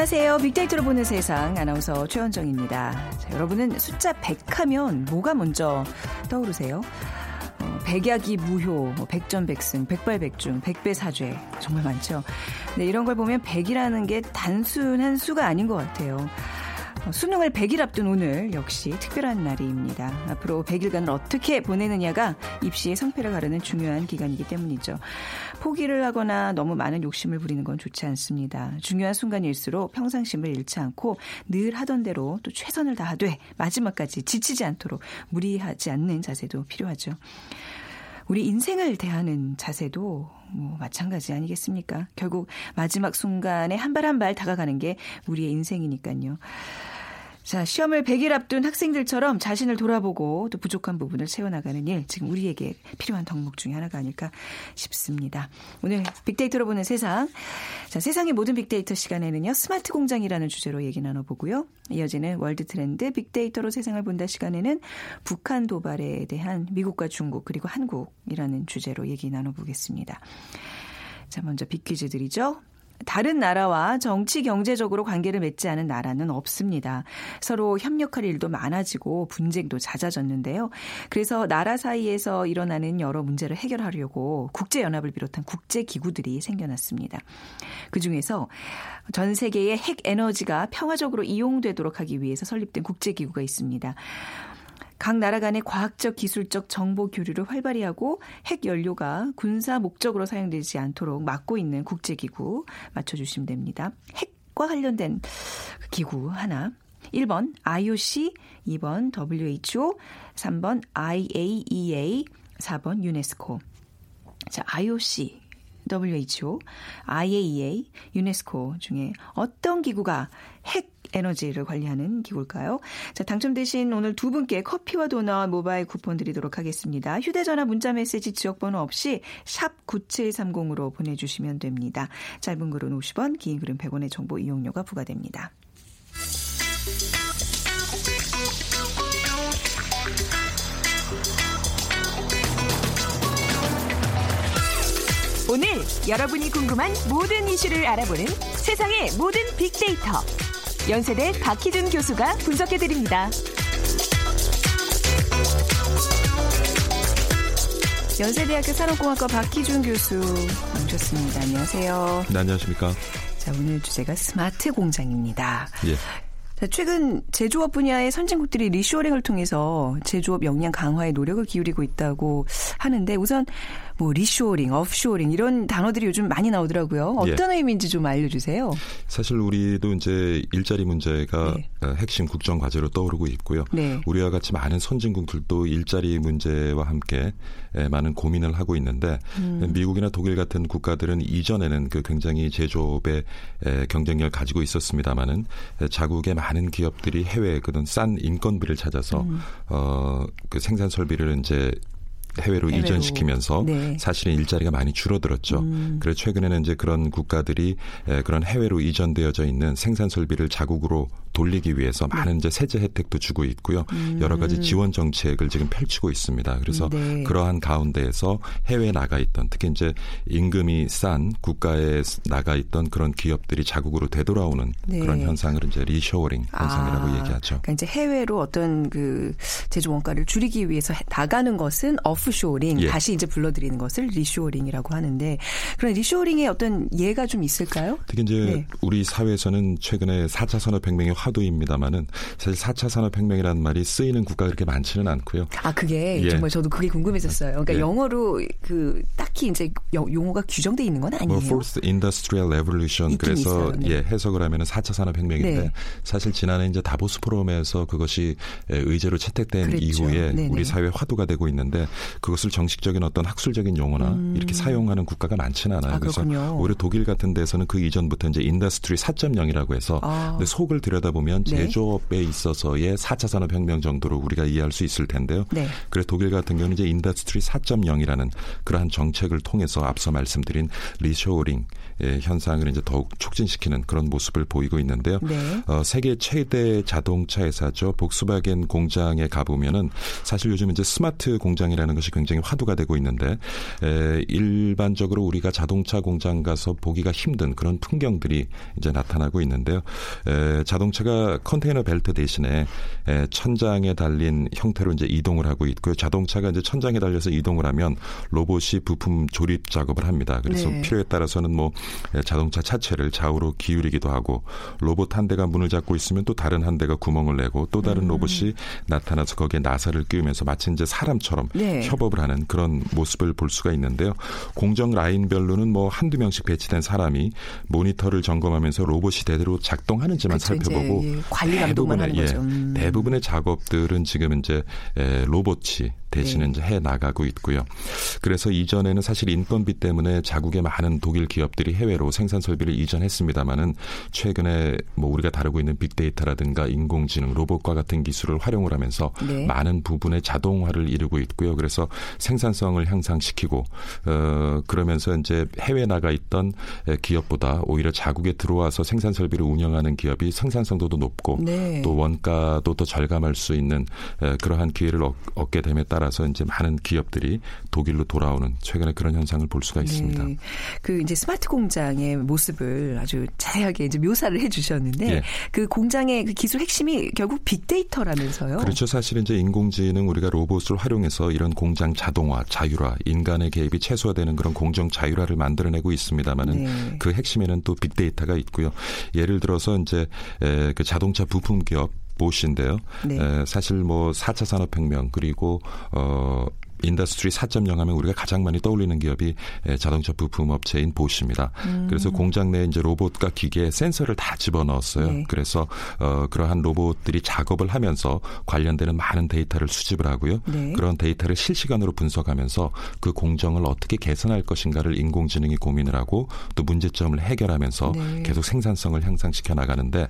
안녕하세요. 빅데이터로 보는 세상 아나운서 최원정입니다. 자, 여러분은 숫자 100 하면 뭐가 먼저 떠오르세요? 어, 백약이 무효, 뭐 백전백승, 백발백중, 백배사죄 정말 많죠. 네, 이런 걸 보면 100이라는 게 단순한 수가 아닌 것 같아요. 어, 수능을 100일 앞둔 오늘 역시 특별한 날입니다. 앞으로 100일간을 어떻게 보내느냐가 입시의 성패를 가르는 중요한 기간이기 때문이죠. 포기를 하거나 너무 많은 욕심을 부리는 건 좋지 않습니다. 중요한 순간일수록 평상심을 잃지 않고 늘 하던 대로 또 최선을 다하되 마지막까지 지치지 않도록 무리하지 않는 자세도 필요하죠. 우리 인생을 대하는 자세도 뭐 마찬가지 아니겠습니까? 결국 마지막 순간에 한 발 한 발 다가가는 게 우리의 인생이니까요. 자, 시험을 100일 앞둔 학생들처럼 자신을 돌아보고 또 부족한 부분을 채워나가는 일, 지금 우리에게 필요한 덕목 중에 하나가 아닐까 싶습니다. 오늘 빅데이터로 보는 세상. 자, 세상의 모든 빅데이터 시간에는요, 스마트 공장이라는 주제로 얘기 나눠보고요. 이어지는 월드 트렌드 빅데이터로 세상을 본다 시간에는 북한 도발에 대한 미국과 중국 그리고 한국이라는 주제로 얘기 나눠보겠습니다. 자, 먼저 빅퀴즈 드리죠. 다른 나라와 정치 경제적으로 관계를 맺지 않은 나라는 없습니다. 서로 협력할 일도 많아지고 분쟁도 잦아졌는데요. 그래서 나라 사이에서 일어나는 여러 문제를 해결하려고 국제 연합을 비롯한 국제 기구들이 생겨났습니다. 그 중에서 전 세계의 핵 에너지가 평화적으로 이용되도록 하기 위해서 설립된 국제 기구가 있습니다. 각 나라 간의 과학적 기술적 정보 교류를 활발히 하고 핵 연료가 군사 목적으로 사용되지 않도록 막고 있는 국제기구 맞춰주시면 됩니다. 핵과 관련된 기구 하나. 1번 IOC, 2번 WHO, 3번 IAEA, 4번 유네스코. 자, IOC, WHO, IAEA, 유네스코 중에 어떤 기구가 핵 에너지를 관리하는 기구일까요? 자, 당첨되신 오늘 두 분께 커피와 도넛 모바일 쿠폰 드리도록 하겠습니다. 휴대전화 문자 메시지 지역번호 없이 샵 9730으로 보내주시면 됩니다. 짧은 글은 50원, 긴 글은 100원의 정보 이용료가 부과됩니다. 오늘 여러분이 궁금한 모든 이슈를 알아보는 세상의 모든 빅데이터. 연세대 박희준 교수가 분석해 드립니다. 연세대학교 산업공학과 박희준 교수 모셨습니다. 안녕하세요. 네, 안녕하십니까. 자, 오늘 주제가 스마트 공장입니다. 예. 자, 최근 제조업 분야의 선진국들이 reshoring을 통해서 제조업 역량 강화에 노력을 기울이고 있다고 하는데 우선 뭐 reshoring, offshoring 이런 단어들이 요즘 많이 나오더라고요. 어떤 예. 의미인지 좀 알려주세요. 사실 우리도 이제 일자리 문제가 네. 어, 핵심 국정 과제로 떠오르고 있고요. 네. 우리와 같이 많은 선진국들도 일자리 문제와 함께 많은 고민을 하고 있는데 음. 미국이나 독일 같은 국가들은 이전에는 그 굉장히 제조업의 경쟁력을 가지고 있었습니다마는 자국의 많은 기업들이 해외에 그런 싼 인건비를 찾아서 음. 어그 생산 설비를 이제 해외로, 해외로. 이전시키면서 네. 사실은 일자리가 많이 줄어들었죠. 음. 그래서 최근에는 이제 그런 국가들이 그런 해외로 이전되어져 있는 생산 설비를 자국으로 돌리기 위해서 네. 많은 이제 세제 혜택도 주고 있고요. 음. 여러 가지 지원 정책을 지금 펼치고 있습니다. 그래서 네. 그러한 가운데에서 해외에 나가 있던 특히 이제 임금이 싼 국가에 나가 있던 그런 기업들이 자국으로 되돌아오는 네. 그런 현상을 이제 리쇼어링 현상이라고 아, 얘기하죠. 그러니까 이제 해외로 어떤 그 제조 원가를 줄이기 위해서 나가는 것은 offshoring 예. 다시 이제 불러들이는 것을 reshoring이라고 하는데 그런 reshoring의 어떤 예가 좀 있을까요? 특히 이제 네. 우리 사회에서는 최근에 4차 산업혁명의 화두입니다만은 사실 4차 산업혁명이라는 말이 쓰이는 국가가 그렇게 많지는 않고요. 아 그게 예. 정말 저도 그게 궁금했었어요. 그러니까 예. 영어로 그 딱히 이제 용어가 규정돼 있는 건 아니에요. 뭐 Fourth Industrial Revolution 그래서 네. 예 해석을 하면은 4차 산업혁명인데 네. 사실 지난해 이제 다보스 포럼에서 그것이 의제로 채택된 그랬죠. 이후에 네네. 우리 사회 화두가 되고 있는데 그것을 정식적인 어떤 학술적인 용어나 음. 이렇게 사용하는 국가가 많지는 않아요. 아, 그래서 오히려 독일 같은 데서는 그 이전부터 이제 Industry 4.0이라고 해서 아. 속을 들여다 보면 네. 제조업에 있어서의 4차 산업혁명 정도로 우리가 이해할 수 있을 텐데요. 네. 그래서 독일 같은 경우는 이제 Industry 4.0이라는 그러한 정책 정책을 통해서 앞서 말씀드린 리쇼링 현상을 이제 더욱 촉진시키는 그런 모습을 보이고 있는데요. 네. 어, 세계 최대 자동차 회사죠. 폭스바겐 공장에 가보면은 사실 요즘 이제 스마트 공장이라는 것이 굉장히 화두가 되고 있는데 에, 일반적으로 우리가 자동차 공장 가서 보기가 힘든 그런 풍경들이 이제 나타나고 있는데요. 에, 자동차가 컨베이어 벨트 대신에 에, 천장에 달린 형태로 이제 이동을 하고 있고요. 자동차가 이제 천장에 달려서 이동을 하면 로봇이 부품 조립 작업을 합니다. 그래서 네. 필요에 따라서는 뭐 자동차 차체를 좌우로 기울이기도 하고 로봇 한 대가 문을 잡고 있으면 또 다른 한 대가 구멍을 내고 또 다른 음. 로봇이 나타나서 거기에 나사를 끼우면서 마치 이제 사람처럼 네. 협업을 하는 그런 모습을 볼 수가 있는데요. 공정 라인별로는 뭐 한두 명씩 배치된 사람이 모니터를 점검하면서 로봇이 대대로 작동하는지만 그렇죠, 살펴보고 예, 관리 감독만 하는 거죠. 음. 대부분의 작업들은 지금 이제 로봇이 대신에 네. 해 나가고 있고요. 그래서 이전에는 사실 인건비 때문에 자국의 많은 독일 기업들이 해외로 생산 설비를 이전했습니다마는 최근에 뭐 우리가 다루고 있는 빅데이터라든가 인공지능, 로봇과 같은 기술을 활용을 하면서 네. 많은 부분의 자동화를 이루고 있고요. 그래서 생산성을 향상시키고 어 그러면서 이제 해외 나가 있던 기업보다 오히려 자국에 들어와서 생산 설비를 운영하는 기업이 생산성도도 높고 네. 또 원가도 더 절감할 수 있는 그러한 기회를 얻게 됨에 따라 따라서 이제 많은 기업들이 독일로 돌아오는 최근에 그런 현상을 볼 수가 있습니다. 네. 그 이제 스마트 공장의 모습을 아주 자세하게 이제 묘사를 해주셨는데 예. 그 공장의 그 기술 핵심이 결국 빅데이터라면서요? 그렇죠. 사실 이제 인공지능 우리가 로봇을 활용해서 이런 공장 자동화, 자율화, 인간의 개입이 최소화되는 그런 공정 자율화를 만들어내고 있습니다만은 네. 그 핵심에는 또 빅데이터가 있고요. 예를 들어서 이제 에, 그 자동차 부품 기업 보쉬인데요. 네. 에, 사실 뭐 4차 산업혁명 그리고 어 Industry 4.0 하면 우리가 가장 많이 떠올리는 기업이 자동차 부품 업체인 보쉬입니다. 음. 그래서 공장 내에 이제 로봇과 기계 센서를 다 집어넣었어요. 네. 그래서 어 그러한 로봇들이 작업을 하면서 관련되는 많은 데이터를 수집을 하고요. 네. 그런 데이터를 실시간으로 분석하면서 그 공정을 어떻게 개선할 것인가를 인공지능이 고민을 하고 또 문제점을 해결하면서 네. 계속 생산성을 향상시켜 나가는데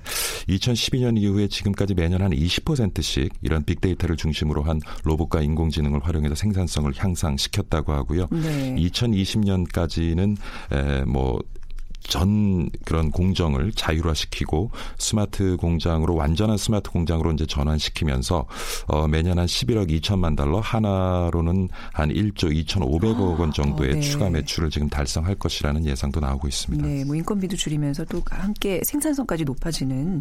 2012년 이후에 지금까지 매년 한 20%씩 이런 빅데이터를 중심으로 한 로봇과 인공지능을 활용해서 생산 생산성을 향상시켰다고 하고요. 네. 2020년까지는 에 뭐 전 그런 공정을 자율화시키고 스마트 공장으로 완전한 스마트 공장으로 이제 전환시키면서 어 매년 한 11억 2천만 달러 원화로는 한 1조 2,500억 원 정도의 어, 네. 추가 매출을 지금 달성할 것이라는 예상도 나오고 있습니다. 네, 뭐 인건비도 줄이면서 또 함께 생산성까지 높아지는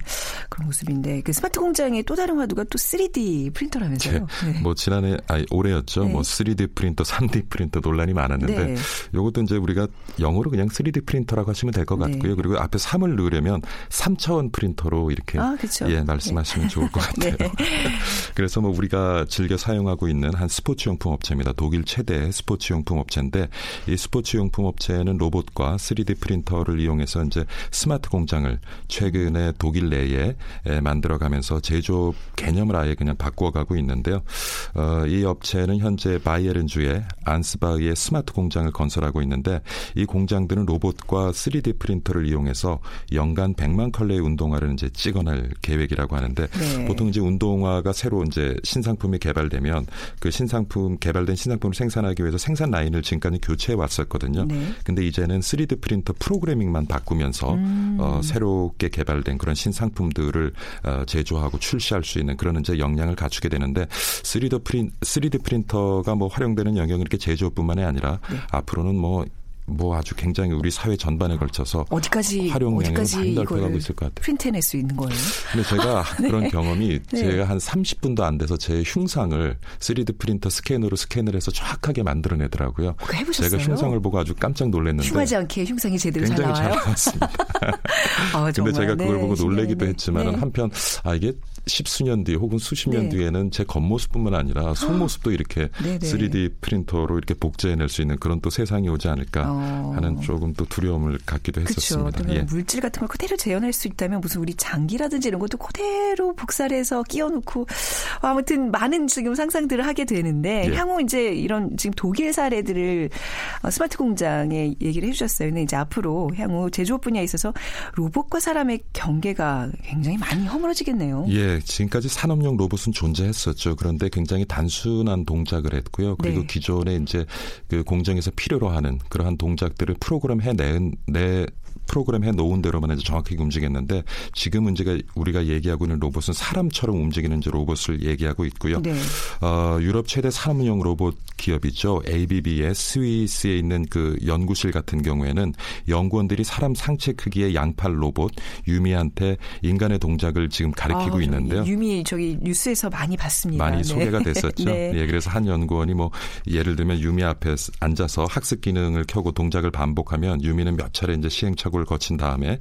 그런 모습인데 그 스마트 공장의 또 다른 화두가 또 3D 프린터라면서요. 네. 네. 뭐 지난해 아니 올해였죠. 네. 뭐 3D 프린터, 3D 프린터 논란이 많았는데 이것도 이제 우리가 영어로 그냥 3D 프린터라고 하시면 하시면 될것 네. 같고요. 그리고 앞에 3을 넣으려면 3차원 프린터로 이렇게 아, 예, 말씀하시면 네. 좋을 것 같아요. 네. 그래서 뭐 우리가 즐겨 사용하고 있는 한 스포츠 용품 업체입니다. 독일 최대 스포츠 용품 업체인데 이 스포츠 용품 업체는 로봇과 3D 프린터를 이용해서 이제 스마트 공장을 최근에 독일 내에 만들어 가면서 제조업 개념을 아예 그냥 바꾸어 가고 있는데요. 어, 이 업체는 현재 바이에른주의 안스바흐에 스마트 공장을 건설하고 있는데 이 공장들은 로봇과 3D 3D 프린터를 이용해서 연간 100만 켤레의 운동화를 이제 찍어낼 계획이라고 하는데 네. 보통 이제 운동화가 새로 이제 신상품이 개발되면 그 신상품 개발된 신상품을 생산하기 위해서 생산 라인을 지금까지 교체해 왔었거든요. 네. 근데 이제는 3D 프린터 프로그래밍만 바꾸면서 음. 어, 새롭게 개발된 그런 신상품들을 어, 제조하고 출시할 수 있는 그런 이제 역량을 갖추게 되는데 3D 프린 3D 프린터가 뭐 활용되는 영역은 이렇게 제조뿐만이 아니라 네. 앞으로는 뭐 뭐 아주 굉장히 우리 사회 전반에 걸쳐서 어디까지 활용량이 많이 넓혀가고 있을 것 같아요. 프린트해낼 수 있는 거예요? 근데 제가 네. 그런 경험이 네. 제가 한 30분도 안 돼서 제 흉상을 3D 프린터 스캐너로 스캔을 해서 정확하게 만들어내더라고요. 제가 흉상을 보고 아주 깜짝 놀랐는데 흉하지 않게 흉상이 제대로 굉장히 잘 나와요. 잘 나왔습니다. 아, 근데 제가 그걸 네, 보고 놀래기도 했지만 은 네. 한편 아 이게 십수년 뒤 혹은 수십 년 네. 뒤에는 제 겉모습뿐만 아니라 속모습도 이렇게 네네. 3D 프린터로 이렇게 복제해낼 수 있는 그런 또 세상이 오지 않을까 어. 하는 조금 또 두려움을 갖기도 했었습니다. 예. 물질 같은 걸 그대로 재현할 수 있다면 무슨 우리 장기라든지 이런 것도 그대로 복사해서 끼워놓고 아무튼 많은 지금 상상들을 하게 되는데 예. 향후 이제 이런 지금 독일 사례들을 어, 스마트 공장에 얘기를 해주셨어요. 근데 이제 앞으로 향후 제조업 분야에 있어서 로 봇과 사람의 경계가 굉장히 많이 허물어지겠네요. 예, 지금까지 산업용 로봇은 존재했었죠. 그런데 굉장히 단순한 동작을 했고요. 그리고 네. 기존에 이제 그 공정에서 필요로 하는 그러한 동작들을 프로그램 해내 내 프로그램 해 놓은 대로만 해서 정확하게 움직였는데 지금 문제가 우리가 얘기하고 있는 로봇은 사람처럼 움직이는 로봇을 얘기하고 있고요. 네. 어, 유럽 최대 산업용 로봇 기업이죠. ABB의 스위스에 있는 그 연구실 같은 경우에는 연구원들이 사람 상체 크기의 양팔 로봇 유미한테 인간의 동작을 지금 가리키고 아, 있는데요. 유미 저기 뉴스에서 많이 봤습니다. 많이 네. 소개가 됐었죠. 네. 예, 그래서 한 연구원이 뭐 예를 들면 유미 앞에 앉아서 학습 기능을 켜고 동작을 반복하면 유미는 몇 차례 이제 시행착오를 작업을 거친 다음에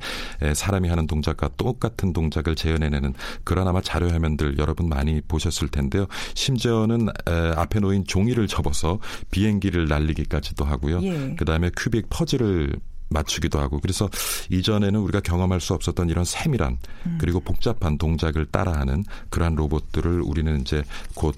사람이 하는 동작과 똑같은 동작을 재현해내는 그런 아마 자료 화면들 여러분 많이 보셨을 텐데요. 심지어는 앞에 놓인 종이를 접어서 비행기를 날리기까지도 하고요. 예. 그다음에 큐빅 퍼즐을 맞추기도 하고 그래서 이전에는 우리가 경험할 수 없었던 이런 세밀한 음. 그리고 복잡한 동작을 따라하는 그러한 로봇들을 우리는 이제 곧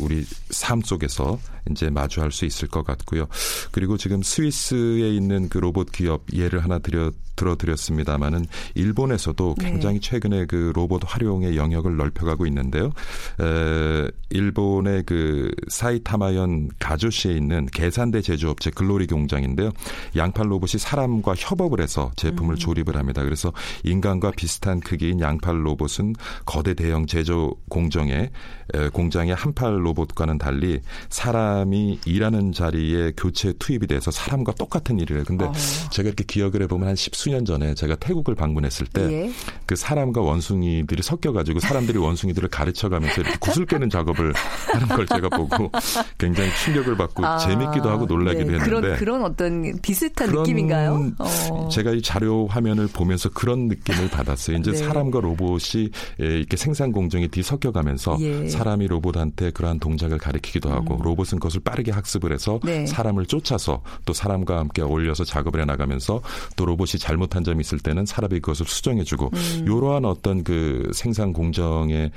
우리 삶 속에서 이제 마주할 수 있을 것 같고요. 그리고 지금 스위스에 있는 그 로봇 기업 예를 하나 드려 들어드렸습니다마는 일본에서도 네. 굉장히 최근에 그 로봇 활용의 영역을 넓혀가고 있는데요. 에, 일본의 그 사이타마현 가조시에 있는 계산대 제조업체 글로리 공장인데요. 양팔 로봇이 사람과 협업을 해서 제품을 음. 조립을 합니다. 그래서 인간과 비슷한 크기인 양팔 로봇은 거대 대형 제조 공정에 에, 공장의 한팔 로봇과는 달리 사람이 일하는 자리에 교체 투입이 돼서 사람과 똑같은 일을 해요. 근데 어. 제가 이렇게 기억을 해보면 한 십수 수년 전에 제가 태국을 방문했을 때그 예. 그 사람과 원숭이들이 섞여가지고 사람들이 원숭이들을 가르쳐가면서 이렇게 구슬 깨는 작업을 하는 걸 제가 보고 굉장히 충격을 받고 아, 재밌기도 하고 놀라기도 네. 했는데 그런, 그런 어떤 비슷한 그런 느낌인가요? 어. 제가 이 자료 화면을 보면서 그런 느낌을 받았어요. 이제 네. 사람과 로봇이 이렇게 생산 공정이 뒤섞여가면서 예. 사람이 로봇한테 그러한 동작을 가리키기도 하고 음. 로봇은 그것을 빠르게 학습을 해서 네. 사람을 쫓아서 또 사람과 함께 어울려서 작업을 해 나가면서 또 로봇이 잘못 잘못한 점이 있을 때는 사람이 그것을 수정해주고 음. 이러한 어떤 그 생산 공정의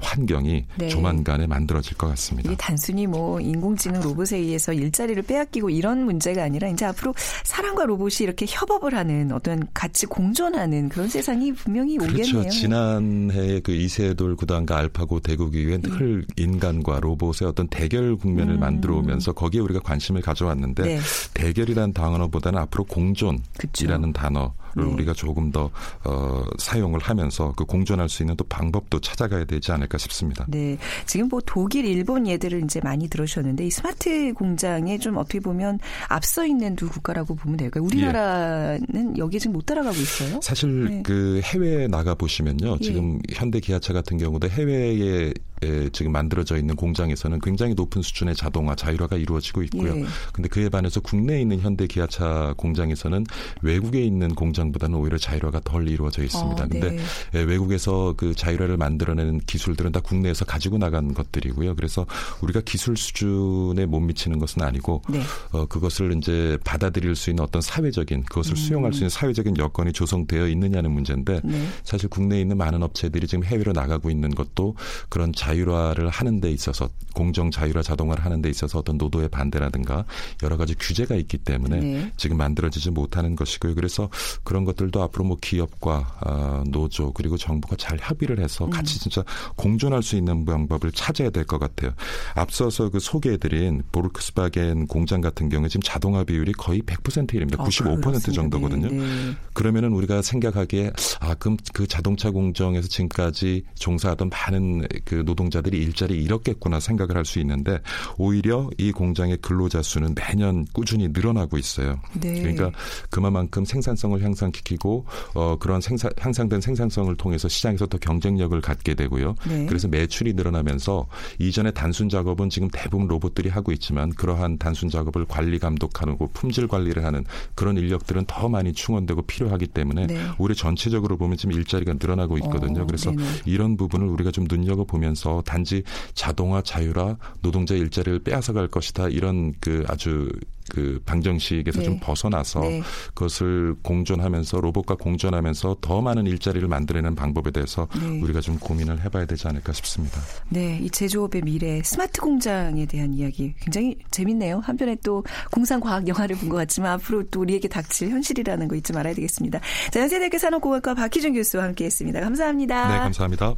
환경이 네. 조만간에 만들어질 것 같습니다. 단순히 뭐 인공지능 로봇에 의해서 일자리를 빼앗기고 이런 문제가 아니라 이제 앞으로 사람과 로봇이 이렇게 협업을 하는 어떤 같이 공존하는 그런 세상이 분명히 그렇죠. 오겠네요. 지난해 그 이세돌 구단과 알파고 대국이후에 네. 늘 인간과 로봇의 어떤 대결 국면을 음. 만들어 오면서 거기에 우리가 관심을 가져왔는데 네. 대결이란 단어보다는 앞으로 공존이라는 그쵸. 단어 를 네. 우리가 조금 더 어, 사용을 하면서 그 공존할 수 있는 또 방법도 찾아가야 되지 않을까 싶습니다. 네, 지금 뭐 독일, 일본 예들을 이제 많이 들으셨는데 이 스마트 공장에 좀 어떻게 보면 앞서 있는 두 국가라고 보면 될까요? 우리나라는 예. 여기에 지금 못 따라가고 있어요? 사실 네. 그 해외에 나가 보시면요, 예. 지금 현대 기아차 같은 경우도 해외에 에 지금 만들어져 있는 공장에서는 굉장히 높은 수준의 자동화, 자율화가 이루어지고 있고요. 예. 근데 그에 반해서 국내에 있는 현대 기아차 공장에서는 외국에 있는 공장 보다는 오히려 자율화가 덜 이루어져 있습니다. 어, 네. 근데 예, 외국에서 그 자율화를 만들어내는 기술들은 다 국내에서 가지고 나간 것들이고요. 그래서 우리가 기술 수준에 못 미치는 것은 아니고 네. 어, 그것을 이제 받아들일 수 있는 어떤 사회적인 그것을 음. 수용할 수 있는 사회적인 여건이 조성되어 있느냐는 문제인데 네. 사실 국내에 있는 많은 업체들이 지금 해외로 나가고 있는 것도 그런 자 자율화를 하는 데 있어서 공정 자율화 자동화를 하는 데 있어서 어떤 노도의 반대라든가 여러 가지 규제가 있기 때문에 네. 지금 만들어지지 못하는 것이고요. 그래서 그런 것들도 앞으로 뭐 기업과 어, 노조 그리고 정부가 잘 협의를 해서 음. 같이 진짜 공존할 수 있는 방법을 찾아야 될 것 같아요. 앞서서 그 소개해드린 보르크스바겐 공장 같은 경우에 지금 자동화 비율이 거의 100%입니다. 아, 95% 정도거든요. 네, 네. 그러면은 우리가 생각하기에 아 그럼 그 자동차 공정에서 지금까지 종사하던 많은 그 노동 노동자들이 일자리 잃었겠구나 생각을 할 수 있는데 오히려 이 공장의 근로자 수는 매년 꾸준히 늘어나고 있어요. 네. 그러니까 그만큼 생산성을 향상 시키고 어, 그런 생산 향상된 생산성을 통해서 시장에서 더 경쟁력을 갖게 되고요. 네. 그래서 매출이 늘어나면서 이전에 단순 작업은 지금 대부분 로봇들이 하고 있지만 그러한 단순 작업을 관리 감독하고 품질 관리를 하는 그런 인력들은 더 많이 충원되고 필요하기 때문에 네. 올해 전체적으로 보면 지금 일자리가 늘어나고 있거든요. 어, 그래서 네네. 이런 부분을 우리가 좀 눈여겨 보면서 단지 자동화, 자율화, 노동자 일자리를 빼앗아갈 것이다 이런 그 아주 그 방정식에서 네. 좀 벗어나서 네. 그것을 공존하면서 로봇과 공존하면서 더 많은 일자리를 만들어내는 방법에 대해서 네. 우리가 좀 고민을 해봐야 되지 않을까 싶습니다. 네, 이 제조업의 미래 스마트 공장에 대한 이야기 굉장히 재밌네요. 한편에 또 공상 과학 영화를 본 것 같지만 앞으로 또 우리에게 닥칠 현실이라는 거 잊지 말아야 되겠습니다. 자, 연세대학교 산업공학과 박희준 교수와 함께했습니다. 감사합니다. 네, 감사합니다.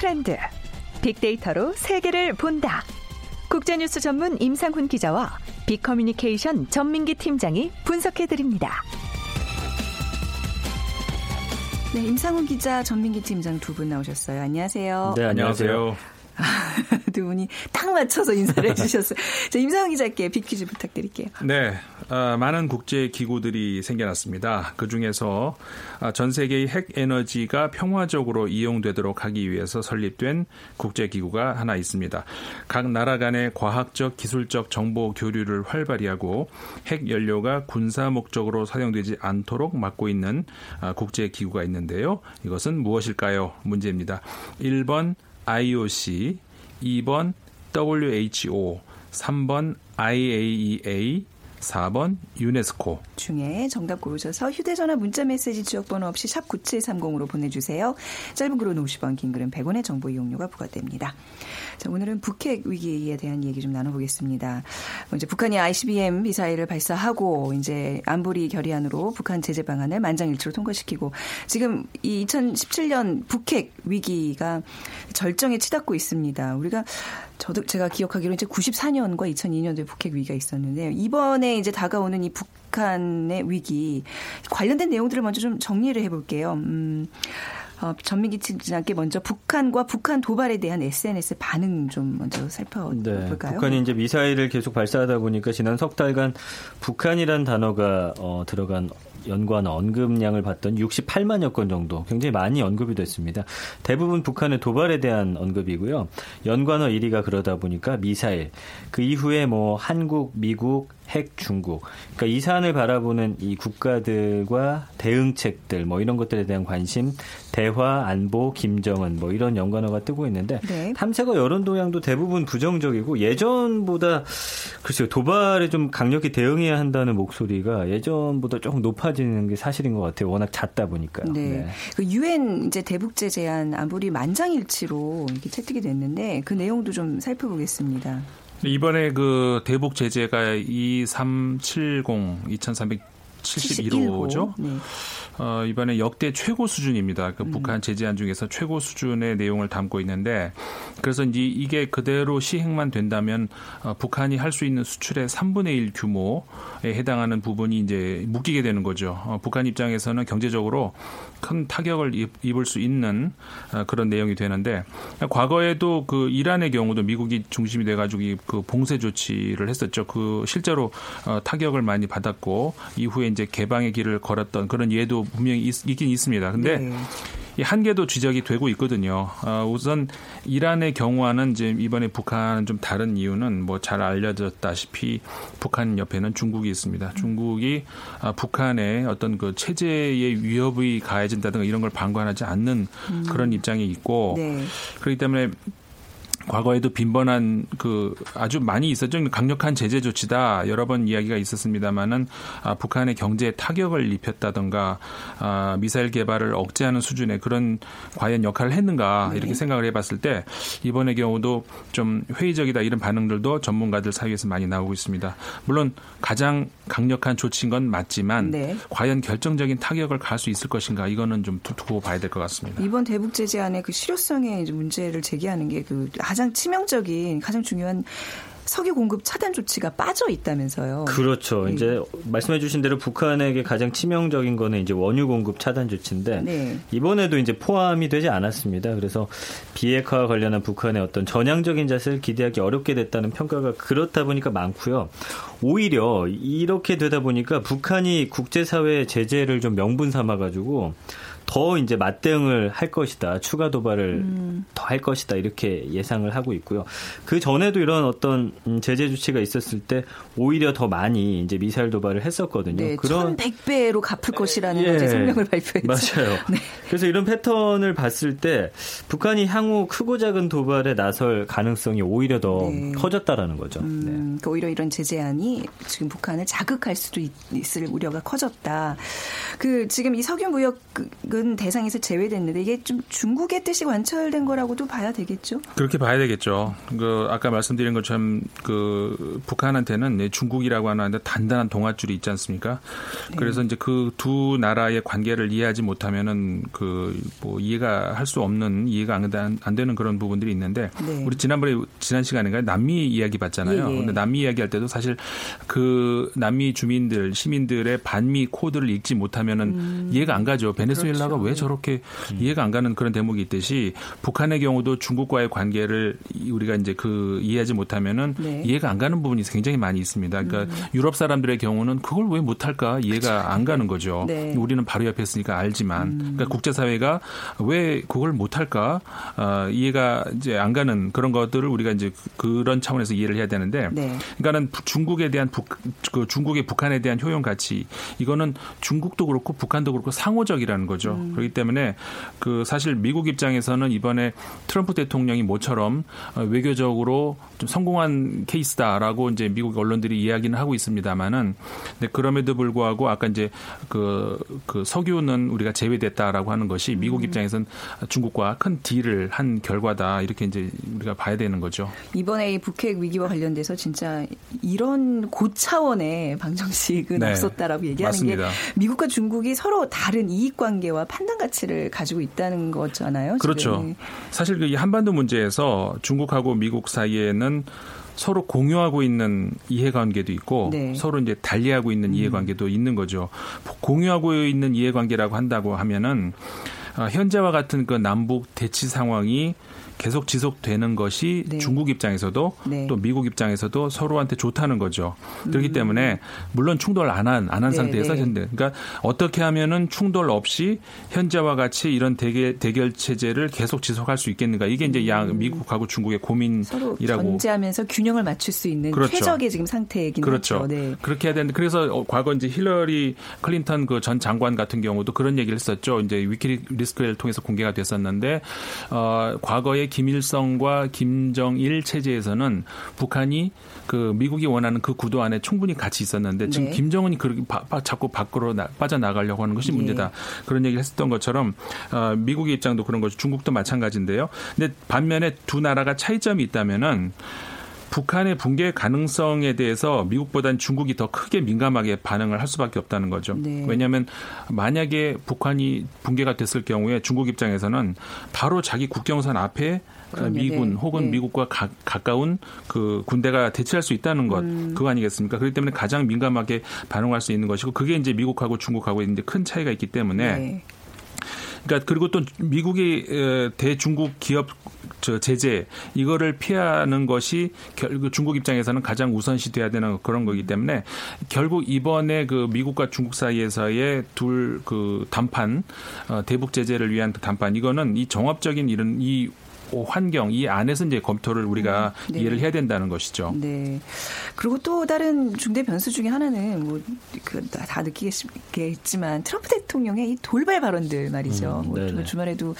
트렌드. 빅데이터로 세계를 본다. 국제뉴스 전문 임상훈 기자와 빅커뮤니케이션 전민기 팀장이 분석해드립니다. 네, 임상훈 기자, 전민기 팀장 두 분 나오셨어요. 안녕하세요. 네, 안녕하세요. 두 분이 딱 맞춰서 인사를 해주셨어요. 자, 임상훈 기자께 빅퀴즈 부탁드릴게요. 네, 어, 많은 국제 기구들이 생겨났습니다. 그 중에서 어, 전 세계의 핵 에너지가 평화적으로 이용되도록 하기 위해서 설립된 국제 기구가 하나 있습니다. 각 나라 간의 과학적, 기술적 정보 교류를 활발히 하고 핵 연료가 군사 목적으로 사용되지 않도록 막고 있는 어, 국제 기구가 있는데요. 이것은 무엇일까요? 문제입니다. 1번 IOC, 2번 WHO, 3번 IAEA, 4번 유네스코 중에 정답 고르셔서 휴대전화 문자메시지 지역번호 없이 샵 9730으로 보내주세요. 짧은 글은 50원, 긴 글은 100원의 정보 이용료가 부과됩니다. 자, 오늘은 북핵 위기에 대한 얘기 좀 나눠보겠습니다. 이제 북한이 ICBM 미사일을 발사하고 이제 안보리 결의안으로 북한 제재 방안을 만장일치로 통과시키고 지금 이 2017년 북핵 위기가 절정에 치닫고 있습니다. 우리가 저도 제가 기억하기로 이제 94년과 2002년도에 북핵 위기가 있었는데 이번에 이제 다가오는 이 북한의 위기 관련된 내용들을 먼저 좀 정리를 해볼게요. 음. 어, 전민기 팀장께 먼저 북한과 북한 도발에 대한 SNS 반응 좀 먼저 살펴볼까요? 네, 북한이 이제 미사일을 계속 발사하다 보니까 지난 석 달간 북한이란 단어가 어, 들어간 연관 언급량을 봤던 68만여 건 정도 굉장히 많이 언급이 됐습니다. 대부분 북한의 도발에 대한 언급이고요. 연관어 1위가 그러다 보니까 미사일. 그 이후에 뭐 한국, 미국, 핵 중국. 그러니까 이 사안을 바라보는 이 국가들과 대응책들 뭐 이런 것들에 대한 관심, 대화, 안보, 김정은 뭐 이런 연관어가 뜨고 있는데 네. 탐색어 여론 동향도 대부분 부정적이고 예전보다 글쎄요 도발에 좀 강력히 대응해야 한다는 목소리가 예전보다 조금 높아지는 게 사실인 것 같아요. 워낙 잦다 보니까요. 네. 네. 그 유엔 이제 대북제 제안 안보리 만장일치로 이렇게 채택이 됐는데 그 내용도 좀 살펴보겠습니다. 이번에 그 대북 제재가 2370 2371호죠. 네. 어, 이번에 역대 최고 수준입니다. 그 음. 북한 제재안 중에서 최고 수준의 내용을 담고 있는데 그래서 이제 이게 그대로 시행만 된다면 어, 북한이 할 수 있는 수출의 3분의 1 규모에 해당하는 부분이 이제 묶이게 되는 거죠. 어, 북한 입장에서는 경제적으로 큰 타격을 입을 수 있는 어, 그런 내용이 되는데 과거에도 그 이란의 경우도 미국이 중심이 돼가지고 그 봉쇄 조치를 했었죠. 그 실제로 어, 타격을 많이 받았고 이후에 이제 개방의 길을 걸었던 그런 예도 분명히 있, 긴 있습니다. 근데 네. 이 한계도 지적이 되고 있거든요. 어, 우선 이란의 경우와는 이제 이번에 북한은 좀 다른 이유는 뭐 잘 알려졌다시피 북한 옆에는 중국이 있습니다. 중국이 아, 북한의 어떤 그 체제의 위협이 가해진다든가 이런 걸 방관하지 않는 음. 그런 입장이 있고 네. 그렇기 때문에 과거에도 빈번한 그 아주 많이 있었죠. 강력한 제재 조치다 여러 번 이야기가 있었습니다만은 아, 북한의 경제에 타격을 입혔다던가 아, 미사일 개발을 억제하는 수준의 그런 과연 역할을 했는가 네. 이렇게 생각을 해봤을 때 이번의 경우도 좀 회의적이다 이런 반응들도 전문가들 사이에서 많이 나오고 있습니다. 물론 가장 강력한 조치인 건 맞지만 네. 과연 결정적인 타격을 갈 수 있을 것인가 이거는 좀 두고 봐야 될 것 같습니다. 이번 대북 제재안의 그 실효성에 문제를 제기하는 게그 가장 치명적인 가장 중요한 석유 공급 차단 조치가 빠져 있다면서요. 그렇죠. 네. 이제 말씀해 주신 대로 북한에게 가장 치명적인 거는 이제 원유 공급 차단 조치인데 네. 이번에도 이제 포함이 되지 않았습니다. 그래서 비핵화와 관련한 북한의 어떤 전향적인 자세를 기대하기 어렵게 됐다는 평가가 그렇다 보니까 많고요. 오히려 이렇게 되다 보니까 북한이 국제사회 제재를 좀 명분 삼아 가지고 더 이제 맞대응을 할 것이다. 추가 도발을 음. 더할 것이다. 이렇게 예상을 하고 있고요. 그 전에도 이런 어떤 음, 제재 조치가 있었을 때 오히려 더 많이 이제 미사일 도발을 했었거든요. 네, 그런 1,100배로 갚을 것이라는 예, 성명을 발표했죠. 맞아요. 네. 그래서 이런 패턴을 봤을 때 북한이 향후 크고 작은 도발에 나설 가능성이 오히려 더 네. 커졌다라는 거죠. 음, 네. 그러니까 오히려 이런 제재안이 지금 북한을 자극할 수도 있, 을 우려가 커졌다. 그 지금 이 석유 무역 은 대상에서 제외됐는데 이게 좀 중국의 뜻이 관철된 거라고도 봐야 되겠죠? 그렇게 봐야 되겠죠. 그 아까 말씀드린 것처럼 그 북한한테는 중국이라고 하는 단단한 동아줄이 있지 않습니까? 네. 그래서 이제 그 두 나라의 관계를 이해하지 못하면은 그 뭐 이해가 할 수 없는 이해가 안, 안 되는 그런 부분들이 있는데 네. 우리 지난번에 지난 시간인가요? 남미 이야기 봤잖아요. 예, 예. 근데 남미 이야기할 때도 사실 그 남미 주민들 시민들의 반미 코드를 읽지 못하면은 음. 이해가 안 가죠. 베네수엘라 가 그렇죠. 왜 저렇게 음. 이해가 안 가는 그런 대목이 있듯이 북한의 경우도 중국과의 관계를 우리가 이제 그 이해하지 못하면은 네. 이해가 안 가는 부분이 굉장히 많이 있습니다. 그러니까 음. 유럽 사람들의 경우는 그걸 왜 못할까 이해가 그렇죠. 안 가는 거죠. 네. 우리는 바로 옆에 있으니까 알지만 음. 그러니까 국제사회가 왜 그걸 못할까 어, 이해가 이제 안 가는 그런 것들을 우리가 이제 그런 차원에서 이해를 해야 되는데 네. 그러니까는 중국에 대한 북, 그 중국의 북한에 대한 효용 가치 이거는 중국도 그렇고 북한도 그렇고 상호적이라는 거죠. 음. 그렇기 때문에 그 사실 미국 입장에서는 이번에 트럼프 대통령이 모처럼 어, 외교적으로 좀 성공한 케이스다라고 이제 미국 언론들이 이야기는 하고 있습니다만은 근데 그럼에도 불구하고 아까 이제 그, 그 석유는 우리가 제외됐다라고 하는 것이 미국 음. 입장에서는 중국과 큰 딜을 한 결과다 이렇게 이제 우리가 봐야 되는 거죠. 이번에 이 북핵 위기와 관련돼서 진짜 이런 고차원의 방정식은 네. 없었다라고 얘기하는 맞습니다. 게 미국과 중국이 서로 다른 이익 관계와 판단 가치를 가지고 있다는 거잖아요. 그렇죠. 지금. 사실 그 한반도 문제에서 중국하고 미국 사이에는 서로 공유하고 있는 이해관계도 있고 네. 서로 이제 달리하고 있는 이해관계도 음. 있는 거죠. 공유하고 있는 이해관계라고 한다고 하면은 어, 현재와 같은 그 남북 대치 상황이 계속 지속되는 것이 네. 중국 입장에서도 네. 또 미국 입장에서도 서로한테 좋다는 거죠. 그렇기 음. 때문에 물론 충돌 안 한 안한 네, 상태에서 네. 현재 그러니까 어떻게 하면은 충돌 없이 현재와 같이 이런 대결 대결 체제를 계속 지속할 수 있겠는가 이게 이제 양 음. 미국하고 중국의 고민이라고 서로 견제하면서 균형을 맞출 수 있는 그렇죠. 최적의 지금 상태이긴 그렇죠. 하죠. 네. 그렇게 해야 되는데 그래서 과거 이제 힐러리 클린턴 그 전 장관 같은 경우도 그런 얘기를 했었죠. 이제 위키리스크를 통해서 공개가 됐었는데 어 과거에 김일성과 김정일 체제에서는 북한이 그 미국이 원하는 그 구도 안에 충분히 같이 있었는데 지금 네. 김정은이 그렇게 바, 바, 자꾸 밖으로 나, 빠져나가려고 하는 것이 네. 문제다. 네. 그런 얘기를 했었던 것처럼 어, 미국의 입장도 그런 거죠. 중국도 마찬가지인데요. 근데 반면에 두 나라가 차이점이 있다면은 북한의 붕괴 가능성에 대해서 미국보다는 중국이 더 크게 민감하게 반응을 할 수밖에 없다는 거죠. 네. 왜냐하면 만약에 북한이 붕괴가 됐을 경우에 중국 입장에서는 바로 자기 국경선 앞에 그럼요, 미군 네. 혹은 네. 미국과 가, 가까운 그 군대가 대치할 수 있다는 것 음. 그거 아니겠습니까? 그렇기 때문에 가장 민감하게 반응할 수 있는 것이고 그게 이제 미국하고 중국하고 이제 큰 차이가 있기 때문에 네. 그러니까 그리고 또 미국이 대중국 기업 저 제재 이거를 피하는 것이 결국 중국 입장에서는 가장 우선시 돼야 되는 그런 거기 때문에 결국 이번에 그 미국과 중국 사이에서의 둘그 담판 어, 대북 제재를 위한 그 담판 이거는 이 정합적인 이런 이 환경 이 안에서 이제 검토를 우리가 음, 네. 이해를 해야 된다는 것이죠. 네. 그리고 또 다른 중대 변수 중에 하나는 뭐다 느끼겠지만 트럼프 대통령의 이 돌발 발언들 말이죠. 음, 뭐 주말에도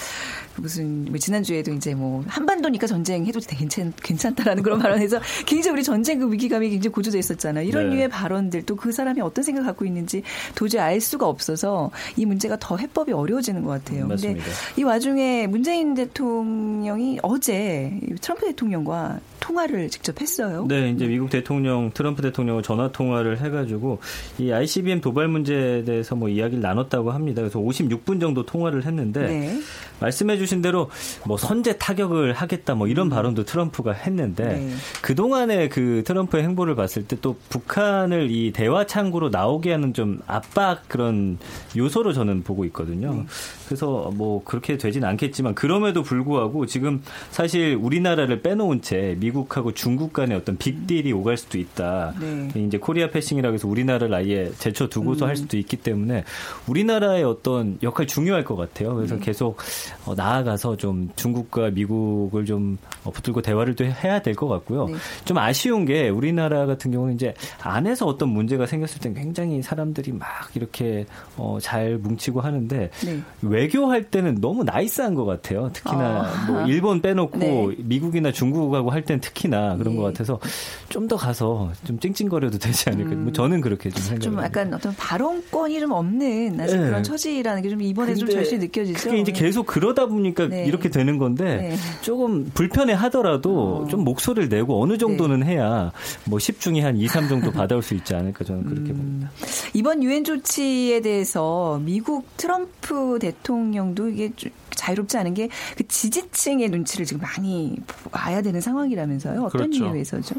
무슨 뭐 지난주에도 이제 뭐 한반도니까 전쟁 해도 괜찮 괜찮다라는 그런 발언에서 굉장히 우리 전쟁 그 위기감이 굉장히 고조돼 있었잖아요. 이런 네. 류의 발언들 또 그 사람이 어떤 생각 갖고 있는지 도저히 알 수가 없어서 이 문제가 더 해법이 어려워지는 것 같아요. 그런데 이 와중에 문재인 대통령이 어제 트럼프 대통령과 통화를 직접 했어요. 네, 이제 미국 대통령 트럼프 대통령과 전화 통화를 해가지고 이 ICBM 도발 문제에 대해서 뭐 이야기를 나눴다 고 합니다. 그래서 56분 정도 통화를 했는데. 네. 말씀해주신 대로 뭐 선제 타격을 하겠다 뭐 이런 음. 발언도 트럼프가 했는데 네. 그 동안의 그 트럼프의 행보를 봤을 때 또 북한을 이 대화 창구로 나오게 하는 좀 압박 그런 요소로 저는 보고 있거든요. 네. 그래서 뭐 그렇게 되진 않겠지만 그럼에도 불구하고 지금 사실 우리나라를 빼놓은 채 미국하고 중국 간의 어떤 빅딜이 오갈 수도 있다. 네. 이제 Korea passing이라고 해서 우리나라를 아예 제쳐 두고서 음. 할 수도 있기 때문에 우리나라 의 어떤 역할 중요할 것 같아요. 그래서 네. 계속 어, 나아가서 좀 중국과 미국을 좀 어, 붙들고 대화를 또 해야 될 것 같고요. 네. 좀 아쉬운 게 우리나라 같은 경우는 이제 안에서 어떤 문제가 생겼을 때 굉장히 사람들이 막 이렇게 어, 잘 뭉치고 하는데 네. 외교할 때는 너무 나이스한 것 같아요. 특히나 어. 뭐 일본 빼놓고 네. 미국이나 중국하고 할 때는 특히나 그런 것 네. 같아서 좀 더 가서 좀 찡찡거려도 되지 않을까. 음. 뭐 저는 그렇게 좀 생각을. 좀 약간 어떤 발언권이 좀 없는 네. 그런 처지라는 게 좀 이번에 좀 절실히 느껴지죠. 그게 이제 계속 그러다 보니까 네. 이렇게 되는 건데 조금 불편해 하더라도 어. 좀 목소리를 내고 어느 정도는 해야 뭐 10 중에 한 2, 3 정도 받아올 수 있지 않을까 저는 그렇게 음. 봅니다. 이번 유엔 조치에 대해서 미국 트럼프 대통령도 이게 자유롭지 않은 게 그 지지층의 눈치를 지금 많이 봐야 되는 상황이라면서요. 어떤 그렇죠. 이유에서죠?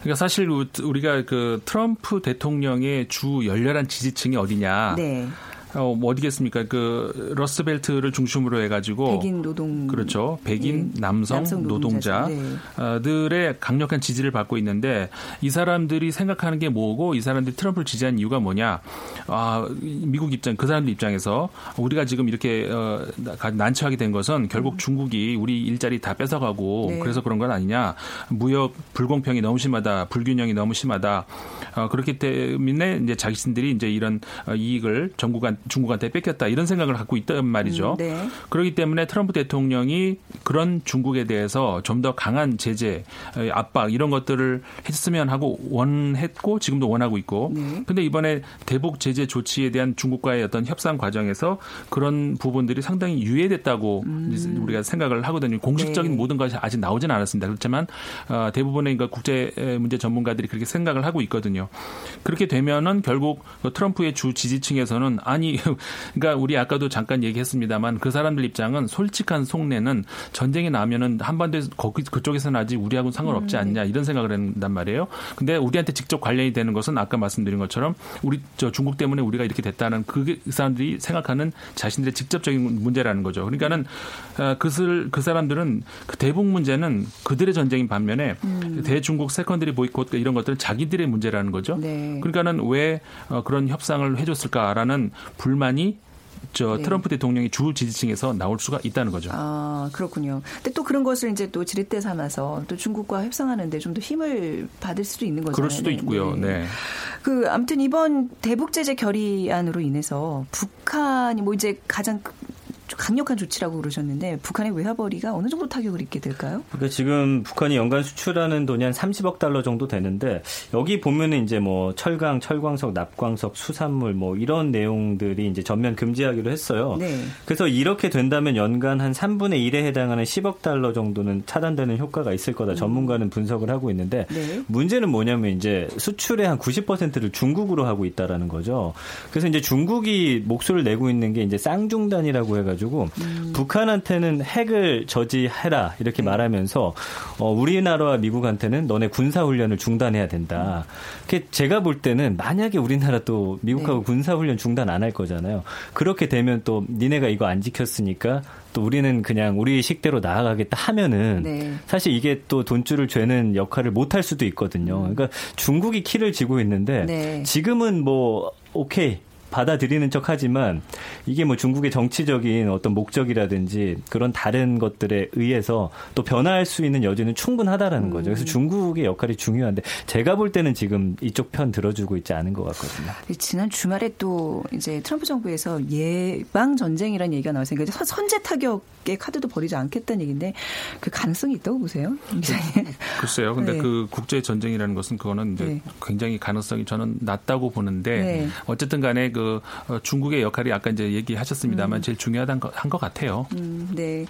그러니까 사실 우리가 그 트럼프 대통령의 주 열렬한 지지층이 어디냐. 네. 어, 뭐 어디겠습니까? 그 러스벨트를 중심으로 해가지고 백인 노동 그렇죠. 백인 네. 남성, 남성 노동자들의 네. 강력한 지지를 받고 있는데 이 사람들이 생각하는 게 뭐고 이 사람들이 트럼프를 지지한 이유가 뭐냐? 아 미국 입장 그 사람들 입장에서 우리가 지금 이렇게 어, 난처하게 된 것은 결국 음. 중국이 우리 일자리 다 뺏어가고 네. 그래서 그런 건 아니냐? 무역 불공평이 너무 심하다, 불균형이 너무 심하다. 어, 그렇기 때문에 이제 자기신들이 이제 이런 어, 이익을 전국한 중국한테 뺏겼다 이런 생각을 갖고 있단 말이죠. 음, 네. 그렇기 때문에 트럼프 대통령이 그런 중국에 대해서 좀 더 강한 제재, 압박 이런 것들을 했으면 하고 원했고 지금도 원하고 있고. 네. 근데 이번에 대북 제재 조치에 대한 중국과의 어떤 협상 과정에서 그런 부분들이 상당히 유예됐다고 음. 우리가 생각을 하거든요. 공식적인 네. 모든 것이 아직 나오지는 않았습니다. 그렇지만 어, 대부분의 국제 문제 전문가들이 그렇게 생각을 하고 있거든요. 그렇게 되면은 결국 그 트럼프의 주 지지층에서는 아니 그러니까 우리 아까도 잠깐 얘기했습니다만 그 사람들 입장은 솔직한 속내는 전쟁이 나면은 한반도에서 거기 그쪽에서는 아직 우리하고는 상관없지 음, 네. 않냐 이런 생각을 한단 말이에요. 근데 우리한테 직접 관련이 되는 것은 아까 말씀드린 것처럼 우리 저 중국 때문에 우리가 이렇게 됐다는 그게 그 사람들이 생각하는 자신들의 직접적인 문제라는 거죠. 그러니까는 어, 그들 그 사람들은 그 대북 문제는 그들의 전쟁인 반면에 음. 대중국 secondary 보이콧 이런 것들은 자기들의 문제라는 거죠. 네. 그러니까는 왜 어, 그런 협상을 해줬을까라는 불만이 저 네. 트럼프 대통령이 주 지지층에서 나올 수가 있다는 거죠. 아 그렇군요. 근데 또 그런 것을 이제 또 지렛대 삼아서 또 중국과 협상하는데 좀 더 힘을 받을 수도 있는 거죠. 그럴 수도 있고요. 네. 네. 그 아무튼 이번 대북 제재 결의안으로 인해서 북한이 뭐 이제 가장 강력한 조치라고 그러셨는데 북한의 외화벌이가 어느 정도 타격을 입게 될까요? 그러니까 지금 북한이 연간 수출하는 돈이 한 30억 달러 정도 되는데 여기 보면은 이제 뭐 철강, 철광석, 납광석, 수산물 뭐 이런 내용들이 이제 전면 금지하기로 했어요. 네. 그래서 이렇게 된다면 연간 한 3분의 1에 해당하는 10억 달러 정도는 차단되는 효과가 있을 거다. 음. 전문가는 분석을 하고 있는데 네. 문제는 뭐냐면 이제 수출의 한 90%를 중국으로 하고 있다라는 거죠. 그래서 이제 중국이 목소리를 내고 있는 게 이제 쌍중단이라고 해가지고 가지고 음. 북한한테는 핵을 저지해라 이렇게 네. 말하면서 어, 우리나라와 미국한테는 너네 군사 훈련을 중단해야 된다. 음. 제가 볼 때는 만약에 우리나라 또 미국하고 네. 군사 훈련 중단 안 할 거잖아요. 그렇게 되면 또 니네가 이거 안 지켰으니까 또 우리는 그냥 우리 식대로 나아가겠다 하면은 네. 사실 이게 또 돈줄을 죄는 역할을 못 할 수도 있거든요. 음. 그러니까 중국이 키를 쥐고 있는데 네. 지금은 뭐 오케이 받아들이는 척 하지만 이게 뭐 중국의 정치적인 어떤 목적이라든지 그런 다른 것들에 의해서 또 변화할 수 있는 여지는 충분하다라는 거죠. 그래서 음. 중국의 역할이 중요한데 제가 볼 때는 지금 이쪽 편 들어주고 있지 않은 것 같거든요. 지난 주말에 또 이제 트럼프 정부에서 예방 전쟁이라는 얘기가 나왔으니까 선제 타격의 카드도 버리지 않겠다는 얘기인데 그 가능성이 있다고 보세요, 굉장히. 글쎄요. 근데 네. 그 국제 전쟁이라는 것은 그거는 이제 네. 굉장히 가능성이 저는 낮다고 보는데 네. 어쨌든 간에 그 어, 중국의 역할이 아까 이제 얘기하셨습니다만 음. 제일 중요한 것 같아요. 음, 네.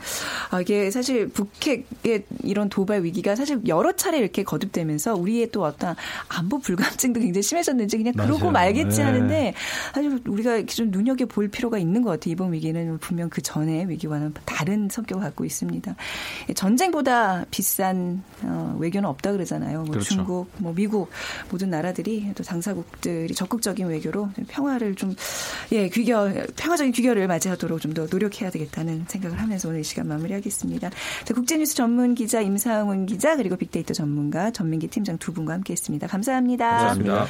아, 이게 사실 북핵의 이런 도발 위기가 사실 여러 차례 이렇게 거듭되면서 우리의 또 어떤 안보 불감증도 굉장히 심해졌는지 그냥 맞아요. 그러고 말겠지 네. 하는데 사실 우리가 좀 눈여겨 볼 필요가 있는 것 같아요. 이번 위기는 분명 그 전에 위기와는 다른 성격을 갖고 있습니다. 전쟁보다 비싼 어, 외교는 없다 그러잖아요. 뭐 그렇죠. 중국, 뭐 미국 모든 나라들이 또 당사국들이 적극적인 외교로 평화를 좀 예, 귀결 평화적인 귀결을 맞이하도록 좀 더 노력해야 되겠다는 생각을 하면서 오늘 이 시간 마무리하겠습니다. 자, 국제뉴스 전문 기자 임상훈 기자 그리고 빅데이터 전문가 전민기 팀장 두 분과 함께 했습니다. 감사합니다. 감사합니다.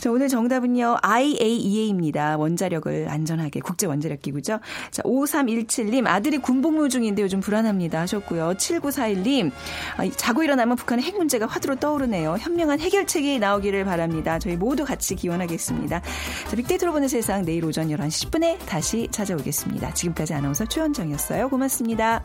자, 오늘 정답은요. IAEA입니다. 원자력을 안전하게 국제 원자력 기구죠. 자, 5317님 아들이 군복무 중인데 요즘 불안합니다 하셨고요. 7941님 아, 자고 일어나면 북한의 핵 문제가 화두로 떠오르네요. 현명한 해결책이 나오기를 바랍니다. 저희 모두 같이 기원하겠습니다. 자, 빅데이터로 보는 세상 내일 오전 11시 10분에 다시 찾아오겠습니다. 지금까지 아나운서 최원정이었어요. 고맙습니다.